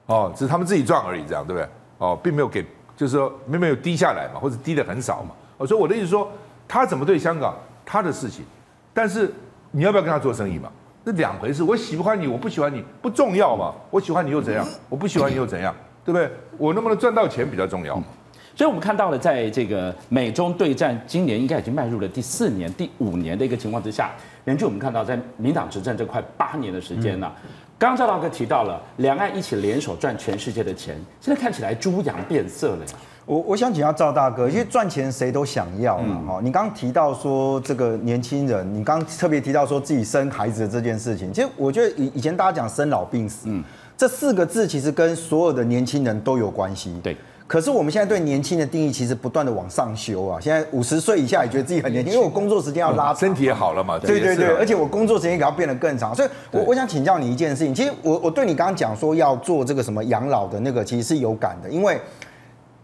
哦，只是他们自己赚而已，这样对不对？哦，并没有给，就是说并没有低下来嘛，或者低的很少嘛。哦，所以我的意思说，他怎么对香港，他的事情，但是你要不要跟他做生意嘛？是两回事，我喜欢你，我不喜欢你不重要嘛？我喜欢你又怎样？我不喜欢你又怎样？对不对？我能不能赚到钱比较重要嘛？所以，我们看到了，在这个美中对战，今年应该已经迈入了第四年、第五年的一个情况之下，连续我们看到，在民党执政这快八年的时间呢。刚赵大哥提到了，两岸一起联手赚全世界的钱，现在看起来猪羊变色了呀。我我想请教赵大哥，因为赚钱谁都想要嘛，哈、嗯。你刚刚提到说这个年轻人，你刚刚特别提到说自己生孩子的这件事情，其实我觉得以以前大家讲生老病死，嗯，这四个字其实跟所有的年轻人都有关系。对。可是我们现在对年轻的定义其实不断的往上修啊，现在五十岁以下也觉得自己很年轻，因为我工作时间要拉长，身体也好了嘛。对对对，而且我工作时间也要变得更长，所以我我想请教你一件事情，其实我我对你刚刚讲说要做这个什么养老的那个，其实是有感的，因为。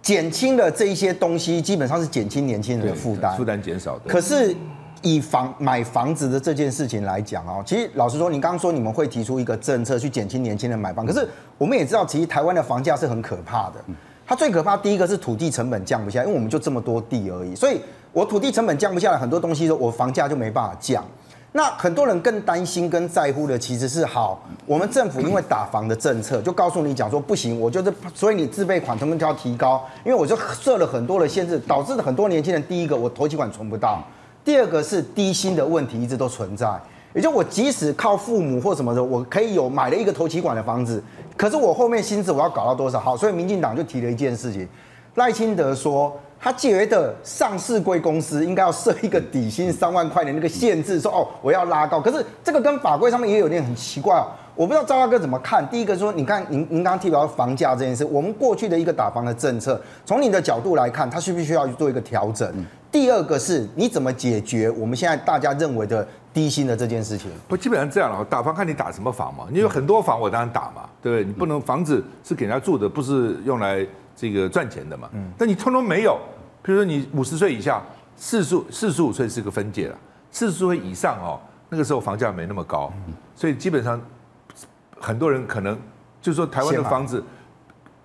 减轻了这一些东西，基本上是减轻年轻人的负担，负担减少的。可是以房买房子的这件事情来讲哦，其实老实说，你刚刚说你们会提出一个政策去减轻年轻人买房，可是我们也知道，其实台湾的房价是很可怕的。它最可怕第一个是土地成本降不下，因为我们就这么多地而已，所以我土地成本降不下来，很多东西我房价就没办法降。那很多人更担心、跟在乎的其实是好，我们政府因为打房的政策，就告诉你讲说不行，我就是所以你自备款成本就要提高，因为我就设了很多的限制，导致很多年轻人第一个我头期款存不到，第二个是低薪的问题一直都存在，也就我即使靠父母或什么的，我可以有买了一个投期款的房子，可是我后面薪资我要搞到多少？好，所以民进党就提了一件事情，赖清德说。他觉得上市贵公司应该要设一个底薪 三万块的那个限制，说哦，我要拉高。可是这个跟法规上面也有点很奇怪哦，我不知道赵大哥怎么看。第一个说，你看您您刚刚提到房价这件事，我们过去的一个打房的政策，从你的角度来看，它需不需要去做一个调整？第二个是，你怎么解决我们现在大家认为的低薪的这件事情？不，基本上这样了。打房看你打什么房嘛，你有很多房，我当然打嘛，对不对？你不能房子是给人家住的，不是用来这个赚钱的嘛。嗯，但你通通没有。比如说你五十岁以下，四十四十五岁是个分界了，四十岁以上哦，那个时候房价没那么高，所以基本上很多人可能就是说台湾的房子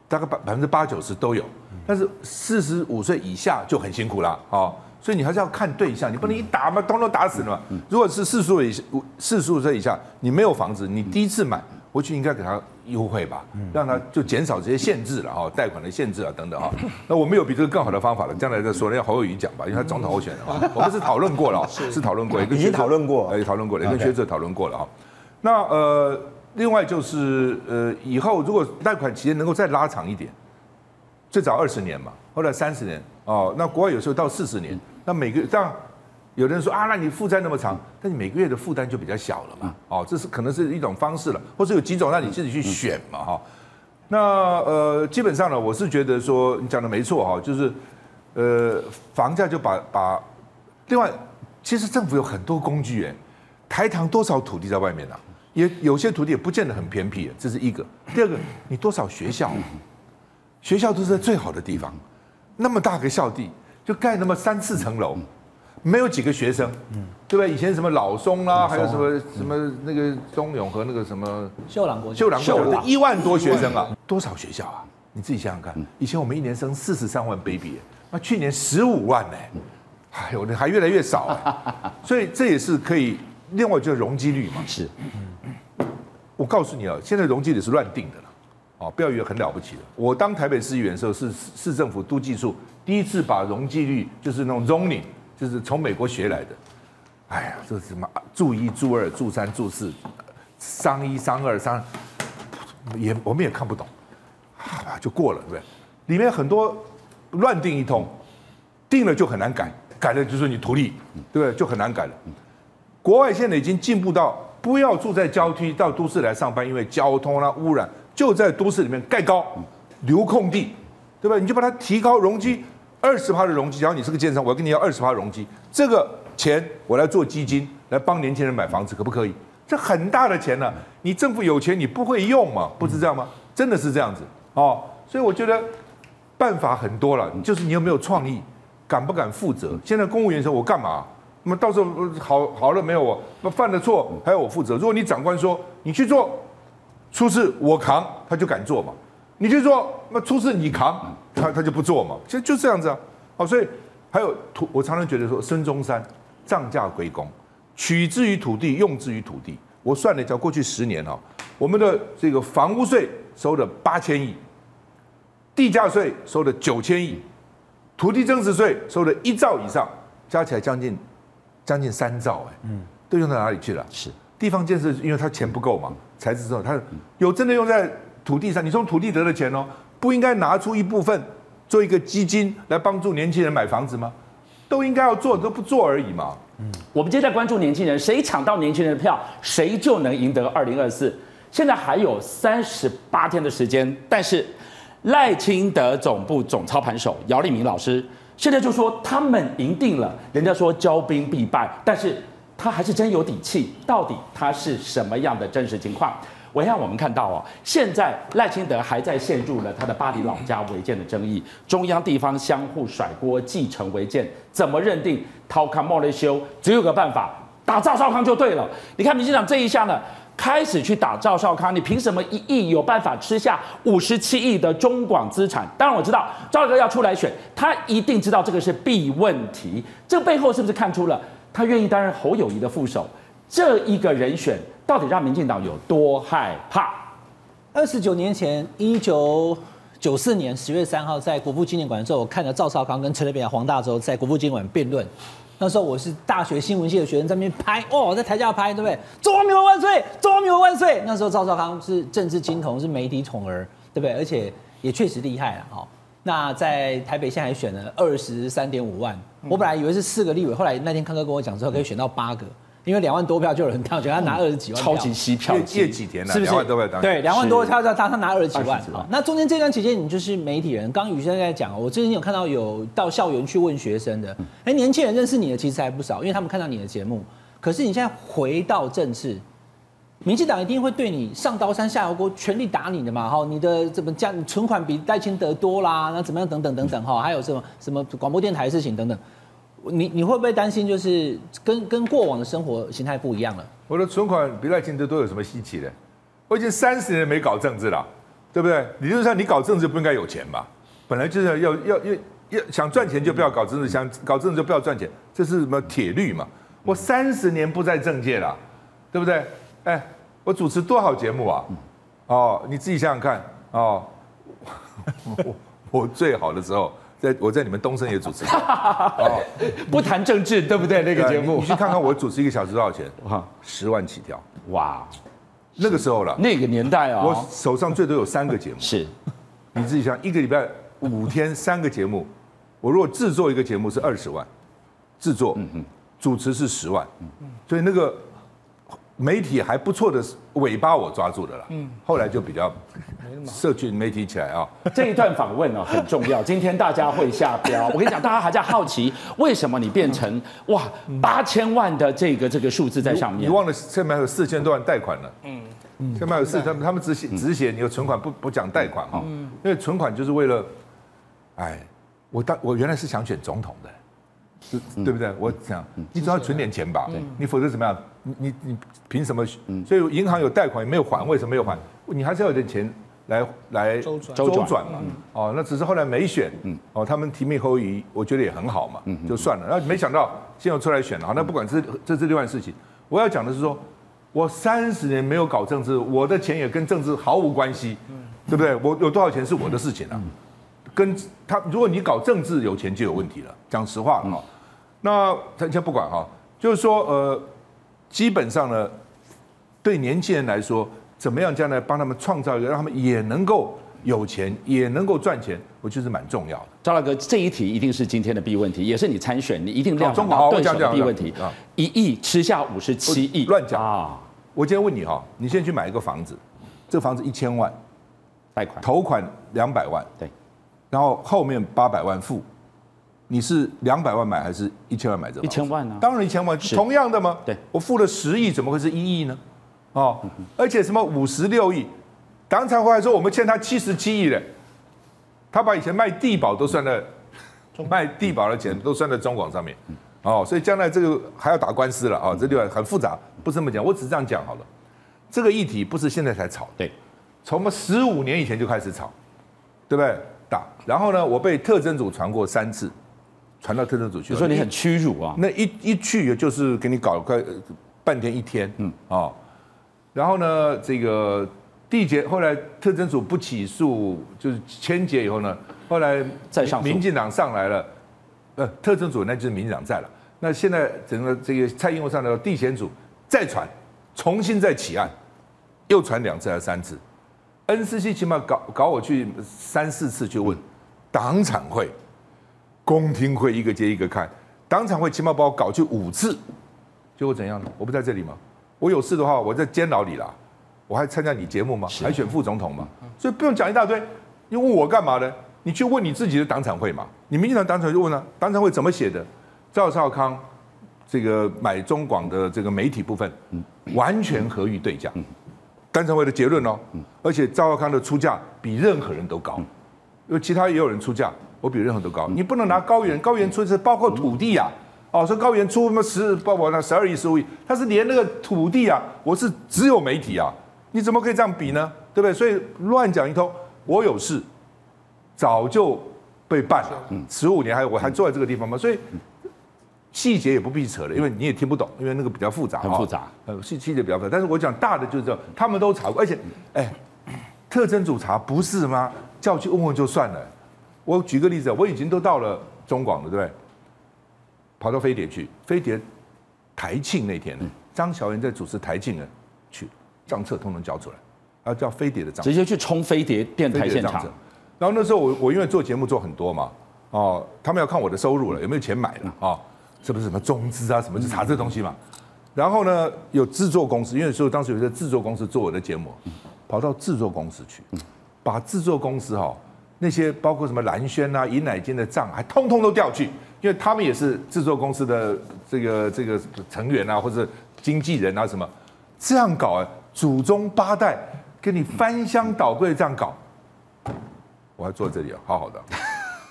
大概百百分之八九十都有，但是四十五岁以下就很辛苦了哦，所以你还是要看对象，你不能一打嘛，通通打死了嘛。如果是四十五以下，四十五岁以下，你没有房子，你第一次买。回去应该给他优惠吧，让他就减少这些限制了哈，贷款的限制啊等等哈。那我们有比这个更好的方法了，将来再说。让侯友宜讲吧，因为他总统候选人啊。我们是讨论过了，是讨论过，已经讨论过，哎，讨论过了，也跟学者讨论过了哈。那呃，另外就是呃，以后如果贷款期间能够再拉长一点，最早二十年嘛，后来三十年哦，那国外有时候到四十年，那每个这样。有人说啊，那你负债那么长，但你每个月的负担就比较小了嘛。哦，这是可能是一种方式了，或者有几种让你自己去选嘛。哈，那呃，基本上呢，我是觉得说你讲的没错哈，就是呃，房价就把把，另外，其实政府有很多工具哎，台糖多少土地在外面呢？也有些土地也不见得很偏僻，这是一个。第二个，你多少学校？学校都是在最好的地方，那么大个校地，就盖那么三四层楼，没有几个学生，嗯对不对？以前什么老松啦，还有什么什么那个中永和那个什么秀朗国，秀朗国一万多学生啊，多少学校啊？你自己想想看，以前我们一年生四十三万 baby，那去年十五万呢，哎呦，还越来越少啊，所以这也是可以。另外就是容积率嘛，是，我告诉你啊，现在容积率是乱定的了，哦，不要以为很了不起的。我当台北市议员的时候，是市政府都计处第一次把容积率，就是那种 zoning，就是从美国学来的。哎呀，这什么住一、住二、住三、住四，商一、商二、商，也我们也看不懂，啊，就过了，对不对？里面很多乱定一通，定了就很难改，改了就是你图利，对不对？就很难改了。国外现在已经进步到不要住在郊区，到都市来上班，因为交通啦、污染，就在都市里面盖高，留空地，对吧？你就把它提高容积，二十趴的容积。假如你是个建商，我要跟你要二十趴容积，这个钱我来做基金，来帮年轻人买房子，可不可以？这很大的钱呢、你政府有钱你不会用嘛？不是这样吗？真的是这样子哦。所以我觉得办法很多了，就是你有没有创意，敢不敢负责？现在公务员说，我干嘛？那么到时候好好了没有我？那犯了错还要我负责？如果你长官说你去做，出事我扛，他就敢做嘛。你就说，那出事你扛，他他就不做嘛。其实就这样子啊。好，所以还有土，我常常觉得说孙中山涨价归公，取之于土地，用之于土地。我算了一下，过去十年哈，我们的这个房屋税收了八千亿，地价税收了九千亿，土地增值税收了一兆以上，加起来将近。将近三兆哎，嗯，都用到哪里去了？是地方建设，因为他钱不够嘛，财政之后他有真的用在土地上。你从土地得的钱哦，不应该拿出一部分做一个基金来帮助年轻人买房子吗？都应该要做，都不做而已嘛。嗯，我们今天在关注年轻人，谁抢到年轻人的票，谁就能赢得二零二四。现在还有三十八天的时间，但是赖清德总部总操盘手姚立明老师。现在就说他们赢定了，人家说骄兵必败，但是他还是真有底气。到底他是什么样的真实情况？我让我们看到哦，现在赖清德还在陷入了他的巴黎老家违建的争议，中央地方相互甩锅，继承违建，怎么认定？掏康莫雷修只有个办法，打赵少康就对了。你看民进党这一下呢？开始去打赵少康，你凭什么一亿有办法吃下五十七亿的中广资产？当然我知道赵哥要出来选，他一定知道这个是弊问题。这背后是不是看出了他愿意担任侯友宜的副手？这一个人选到底让民进党有多害怕？二十九年前，一九九四年十月三号，在国父纪念馆的时候，我看了赵少康跟陈水扁、黄大洲在国父纪念馆辩论。那时候我是大学新闻系的学生，在那边拍哦，在台下拍，对不对？中华民国万岁！中华民国万岁！那时候赵少康是政治金童，是媒体宠儿，对不对？而且也确实厉害了哈。那在台北现在还选了二十三点五万，我本来以为是四个立委，后来那天康哥跟我讲之后，可以选到八个。因为两万多票就有人当选，他拿二十几万票，超级吸票，叶几田是不是？两万多票当，对，两万多票他他他拿二十几万。好，那中间这段期间，你就是媒体人。刚刚宇轩在讲，我最近有看到有到校园去问学生的，哎，年轻人认识你的其实还不少，因为他们看到你的节目。可是你现在回到政治，民进党一定会对你上刀山下油锅，全力打你的嘛？哈，你的怎么讲？存款比赖清德多啦？那怎么样？等等等等哈，还有什么什么广播电台的事情等等。你你会不会担心，就是跟跟过往的生活形态不一样了？我的存款比赖清德都有什么稀奇的？我已经三十年没搞政治了，对不对？理论上你搞政治不应该有钱吧？本来就是要要要要想赚钱就不要搞政治，想搞政治就不要赚钱，这是什么铁律嘛？我三十年不在政界了，对不对？哎，我主持多好节目啊？哦，你自己想想看哦，我 我最好的时候。在我在你们东森也主持，哦，不谈政治，对不对？那个节目，你去看看我主持一个小时多少钱？哇，十万起跳，哇，那个时候了，那个年代啊，我手上最多有三个节目，是，你自己想，一个礼拜五天三个节目，我如果制作一个节目是二十万，制作，嗯嗯，主持是十万，所以那个媒体还不错的尾巴我抓住的了，嗯，后来就比较社群媒体起来啊。这一段访问呢很重要，今天大家会下标。我跟你讲，大家还在好奇为什么你变成哇八千万的这个这个数字在上面？你忘了现在还有四千多万贷款了。嗯嗯，现在有四，他们他们只写只写你有存款，不不讲贷款哈。嗯，因为存款就是为了，哎，我当我原来是想选总统的。是，对不对？我想，你总要存点钱吧，你否则怎么样？你你你凭什么？所以银行有贷款也没有还，为什么没有还？你还是要有点钱来来周转周转嘛。哦，那只是后来没选。哦，他们提名侯友，我觉得也很好嘛，就算了。然后没想到现在出来选了，那不管是这是另外事情。我要讲的是说，我三十年没有搞政治，我的钱也跟政治毫无关系，对不对？我有多少钱是我的事情啊。跟他，如果你搞政治有钱就有问题了。讲实话哈，那咱先不管哈，就是说呃，基本上呢，对年轻人来说，怎么样将来帮他们创造一个，让他们也能够有钱，也能够赚钱，我觉得是蛮重要的。赵大哥，这一题一定是今天的必问题，也是你参选你一定亮中华对手的必问题啊！一亿吃下五十七亿，乱讲啊！我今天问你哈，你先去买一个房子，这个房子一千万，贷款，头款两百万，对。然后后面八百万付，你是两百万买还是一千万买这？一千万呢？当然一千万，同样的吗？对，我付了十亿，怎么会是一亿呢？哦，而且什么五十六亿，党产会还说我们欠他七十七亿的，他把以前卖地保都算在卖地保的钱都算在中广上面，哦，所以将来这个还要打官司了啊，这地方很复杂，不是这么讲，我只是这样讲好了。这个议题不是现在才炒，对，从我们十五年以前就开始炒，对不对？打，然后呢，我被特征组传过三次，传到特政组去。你说你很屈辱啊？那一一去也就是给你搞个半天一天，嗯啊，然后呢，这个缔结后来特侦组不起诉，就是签结以后呢，后来再上民进党上来了，呃，特侦组那就是民进党在了。那现在整个这个蔡英文上来了，地检组再传，重新再起案，又传两次还是三次？NCC 起码搞搞我去三四次，去问党产会、公听会一个接一个看，党产会起码把我搞去五次，结果怎样呢？我不在这里吗？我有事的话，我在监牢里啦，我还参加你节目吗？还选副总统吗？所以不用讲一大堆，你问我干嘛呢？你去问你自己的党产会嘛。你民进党党产会就问了，党产会怎么写的？赵少康这个买中广的这个媒体部分，完全合于对价。党产会的结论哦，而且赵少康的出价比任何人都高，因为其他也有人出价，我比任何人都高。你不能拿高原，高原出是包括土地呀，哦，说高原出什么十，包括那十二亿、十五亿，他是连那个土地啊，我是只有媒体啊，你怎么可以这样比呢？对不对？所以乱讲一通，我有事，早就被办了，十五年还我还坐在这个地方吗？所以。细节也不必扯了，因为你也听不懂，因为那个比较复杂，很复杂。呃，细细节比较复杂，但是我讲大的就是这样，他们都查过，而且，哎，特征组查不是吗？叫去问问就算了。我举个例子，我已经都到了中广了，对不对？跑到飞碟去，飞碟台庆那天，张小燕在主持台庆呢，去账册通通交出来，啊叫飞碟的账，直接去冲飞碟电台现场。然后那时候我我因为做节目做很多嘛，哦，他们要看我的收入了，有没有钱买了啊？哦是不是什么中资啊？什么就查这东西嘛？然后呢，有制作公司，因为说当时有一个制作公司做我的节目，跑到制作公司去，把制作公司哈那些包括什么蓝轩啊、尹乃金的账，还通通都调去，因为他们也是制作公司的这个这个成员啊，或者经纪人啊什么，这样搞啊，祖宗八代跟你翻箱倒柜这样搞，我还坐这里，好好的。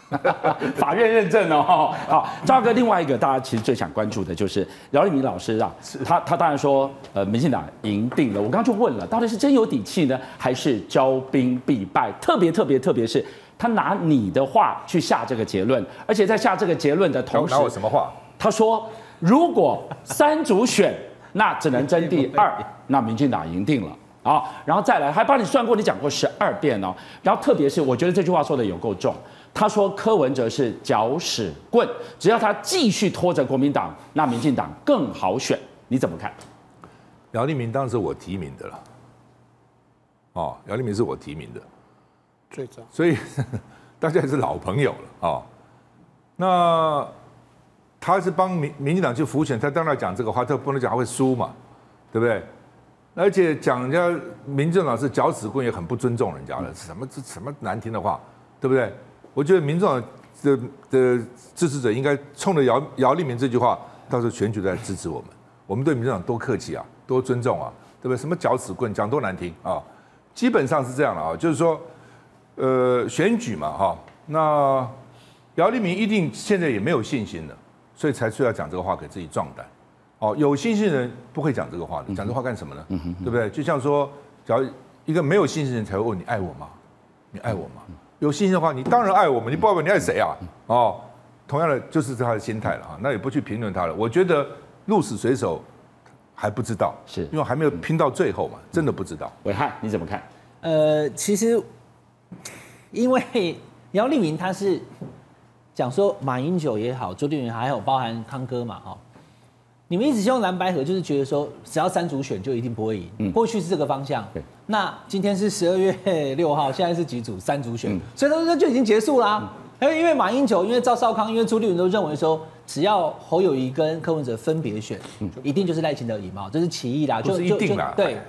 法院认证哦，好，赵哥，另外一个大家其实最想关注的就是饶立民老师啊，他他当然说，呃，民进党赢定了。我刚刚就问了，到底是真有底气呢，还是骄兵必败？特别特别特别是他拿你的话去下这个结论，而且在下这个结论的同时，拿我什么话？他说，如果三组选，那只能争第二，那民进党赢定了啊。然后再来，还帮你算过，你讲过十二遍哦。然后特别是，我觉得这句话说的有够重。他说柯文哲是搅屎棍，只要他继续拖着国民党，那民进党更好选。你怎么看？姚立明当时我提名的了，哦，姚立明是我提名的，最早，所以 大家也是老朋友了啊、哦。那他是帮民民进党去浮选，他当然讲这个话，他不能讲他会输嘛，对不对？而且讲人家民进党是搅屎棍，也很不尊重人家了，什么这什么难听的话，对不对？我觉得民众党的的支持者应该冲着姚姚立明这句话，到时候选举再支持我们。我们对民众党多客气啊，多尊重啊，对不对？什么脚趾棍，讲多难听啊！基本上是这样的啊，就是说，呃，选举嘛，哈，那姚立明一定现在也没有信心了，所以才需要讲这个话给自己壮胆。哦，有信心的人不会讲这个话的，讲这话干什么呢？对不对？就像说，假如一个没有信心的人才会问你爱我吗？你爱我吗？有信心的话，你当然爱我们，你不爱我，你爱谁啊？哦，同样的就是他的心态了哈，那也不去评论他了。我觉得鹿死谁手还不知道，是因为还没有拼到最后嘛，真的不知道。伟汉你怎么看？呃，其实因为姚立明他是讲说马英九也好，朱立伦还有包含康哥嘛，哈。你们一直希望蓝白合，就是觉得说，只要三组选就一定不会赢。嗯，过去是这个方向。对。那今天是十二月六号，现在是几组？三组选。嗯。所以说，这就已经结束啦。因为因为马英九，因为赵少康，因为朱立伦都认为说，只要侯友谊跟柯文哲分别选，嗯，一定就是赖清德赢嘛，这是其一啦。就是一定啦。对。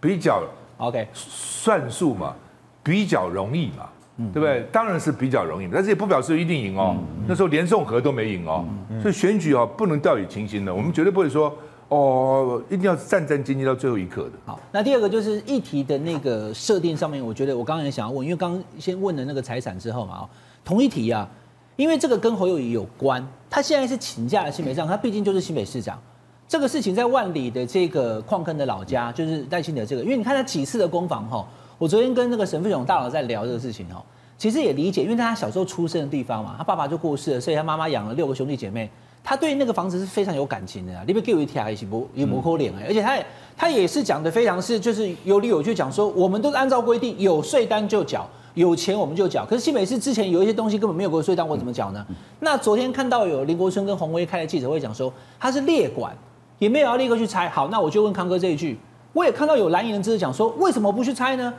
比较。OK。算数嘛，比较容易嘛。对不对？当然是比较容易，但是也不表示一定赢哦。那时候连宋和都没赢哦，所以选举哦不能掉以轻心的。我们绝对不会说哦，一定要战战兢兢到最后一刻的。好，那第二个就是议题的那个设定上面，我觉得我刚刚也想要问，因为刚刚先问了那个财产之后嘛，哦，同一题啊，因为这个跟侯友宜有关，他现在是请假的新北市长，他毕竟就是新北市长，这个事情在万里的这个矿坑的老家，就是赖清德这个，因为你看他几次的攻防哈。我昨天跟那个沈富雄大佬在聊这个事情哦，其实也理解，因为他小时候出生的地方嘛，他爸爸就过世了，所以他妈妈养了六个兄弟姐妹，他对那个房子是非常有感情的啊。你别给我一条，也不也不扣脸哎，而且他也他也是讲的非常是就是有理有据讲说，我们都是按照规定有税单就缴，有钱我们就缴。可是新北市之前有一些东西根本没有过税单，我怎么缴呢？那昨天看到有林国春跟洪威开的记者会讲说，他是列管，也没有要立刻去拆。好，那我就问康哥这一句。我也看到有蓝营人支持讲说，为什么不去拆呢？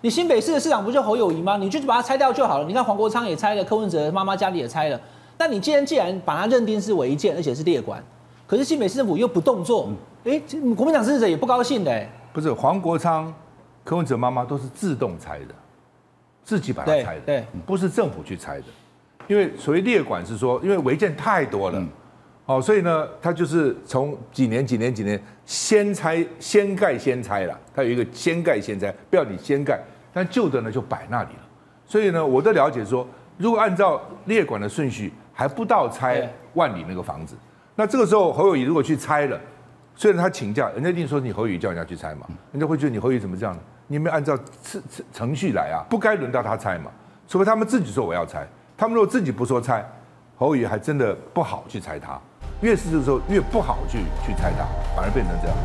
你新北市的市长不就侯友谊吗？你就去把它拆掉就好了。你看黄国昌也拆了，柯文哲妈妈家里也拆了。那你既然既然把它认定是违建，而且是列管，可是新北市政府又不动作，哎、嗯，国民党支持者也不高兴的。哎，不是黄国昌、柯文哲妈妈都是自动拆的，自己把它拆的，对，对不是政府去拆的。因为所谓列管是说，因为违建太多了。嗯哦，所以呢，他就是从几年、几年、几年先拆、先盖、先拆了。他有一个先盖先拆，不要你先盖，但旧的呢就摆那里了。所以呢，我的了解说，如果按照列管的顺序，还不到拆万里那个房子，那这个时候侯友宜如果去拆了，虽然他请假，人家一定说你侯友谊叫人家去拆嘛，人家会觉得你侯友谊怎么这样呢？你没有按照程程程序来啊，不该轮到他拆嘛，除非他们自己说我要拆，他们如果自己不说拆，侯友谊还真的不好去拆他。越是的时候越不好去去猜它，反而变成这样子。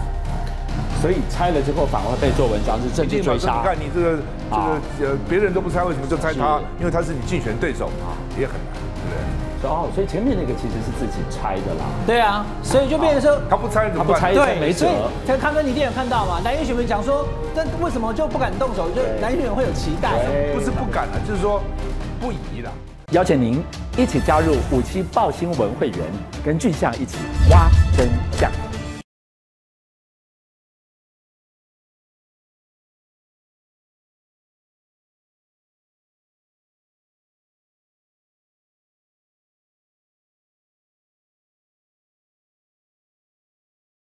所以拆了之后反而被做文章，是政治追杀。你看你这个这个呃，别人都不猜，为什么就猜他？因为他是你竞选对手啊，也很难，对不对？哦，所以前面那个其实是自己猜的啦。对啊，所以就变成说他不猜，他不拆，对，没辙。像康哥，你一定有看到嘛？蓝营选民讲说，那为什么就不敢动手？就蓝营选民会有期待，不是不敢了，就是说不宜了。邀请您一起加入五七报新闻会员，跟俊相一起挖真相。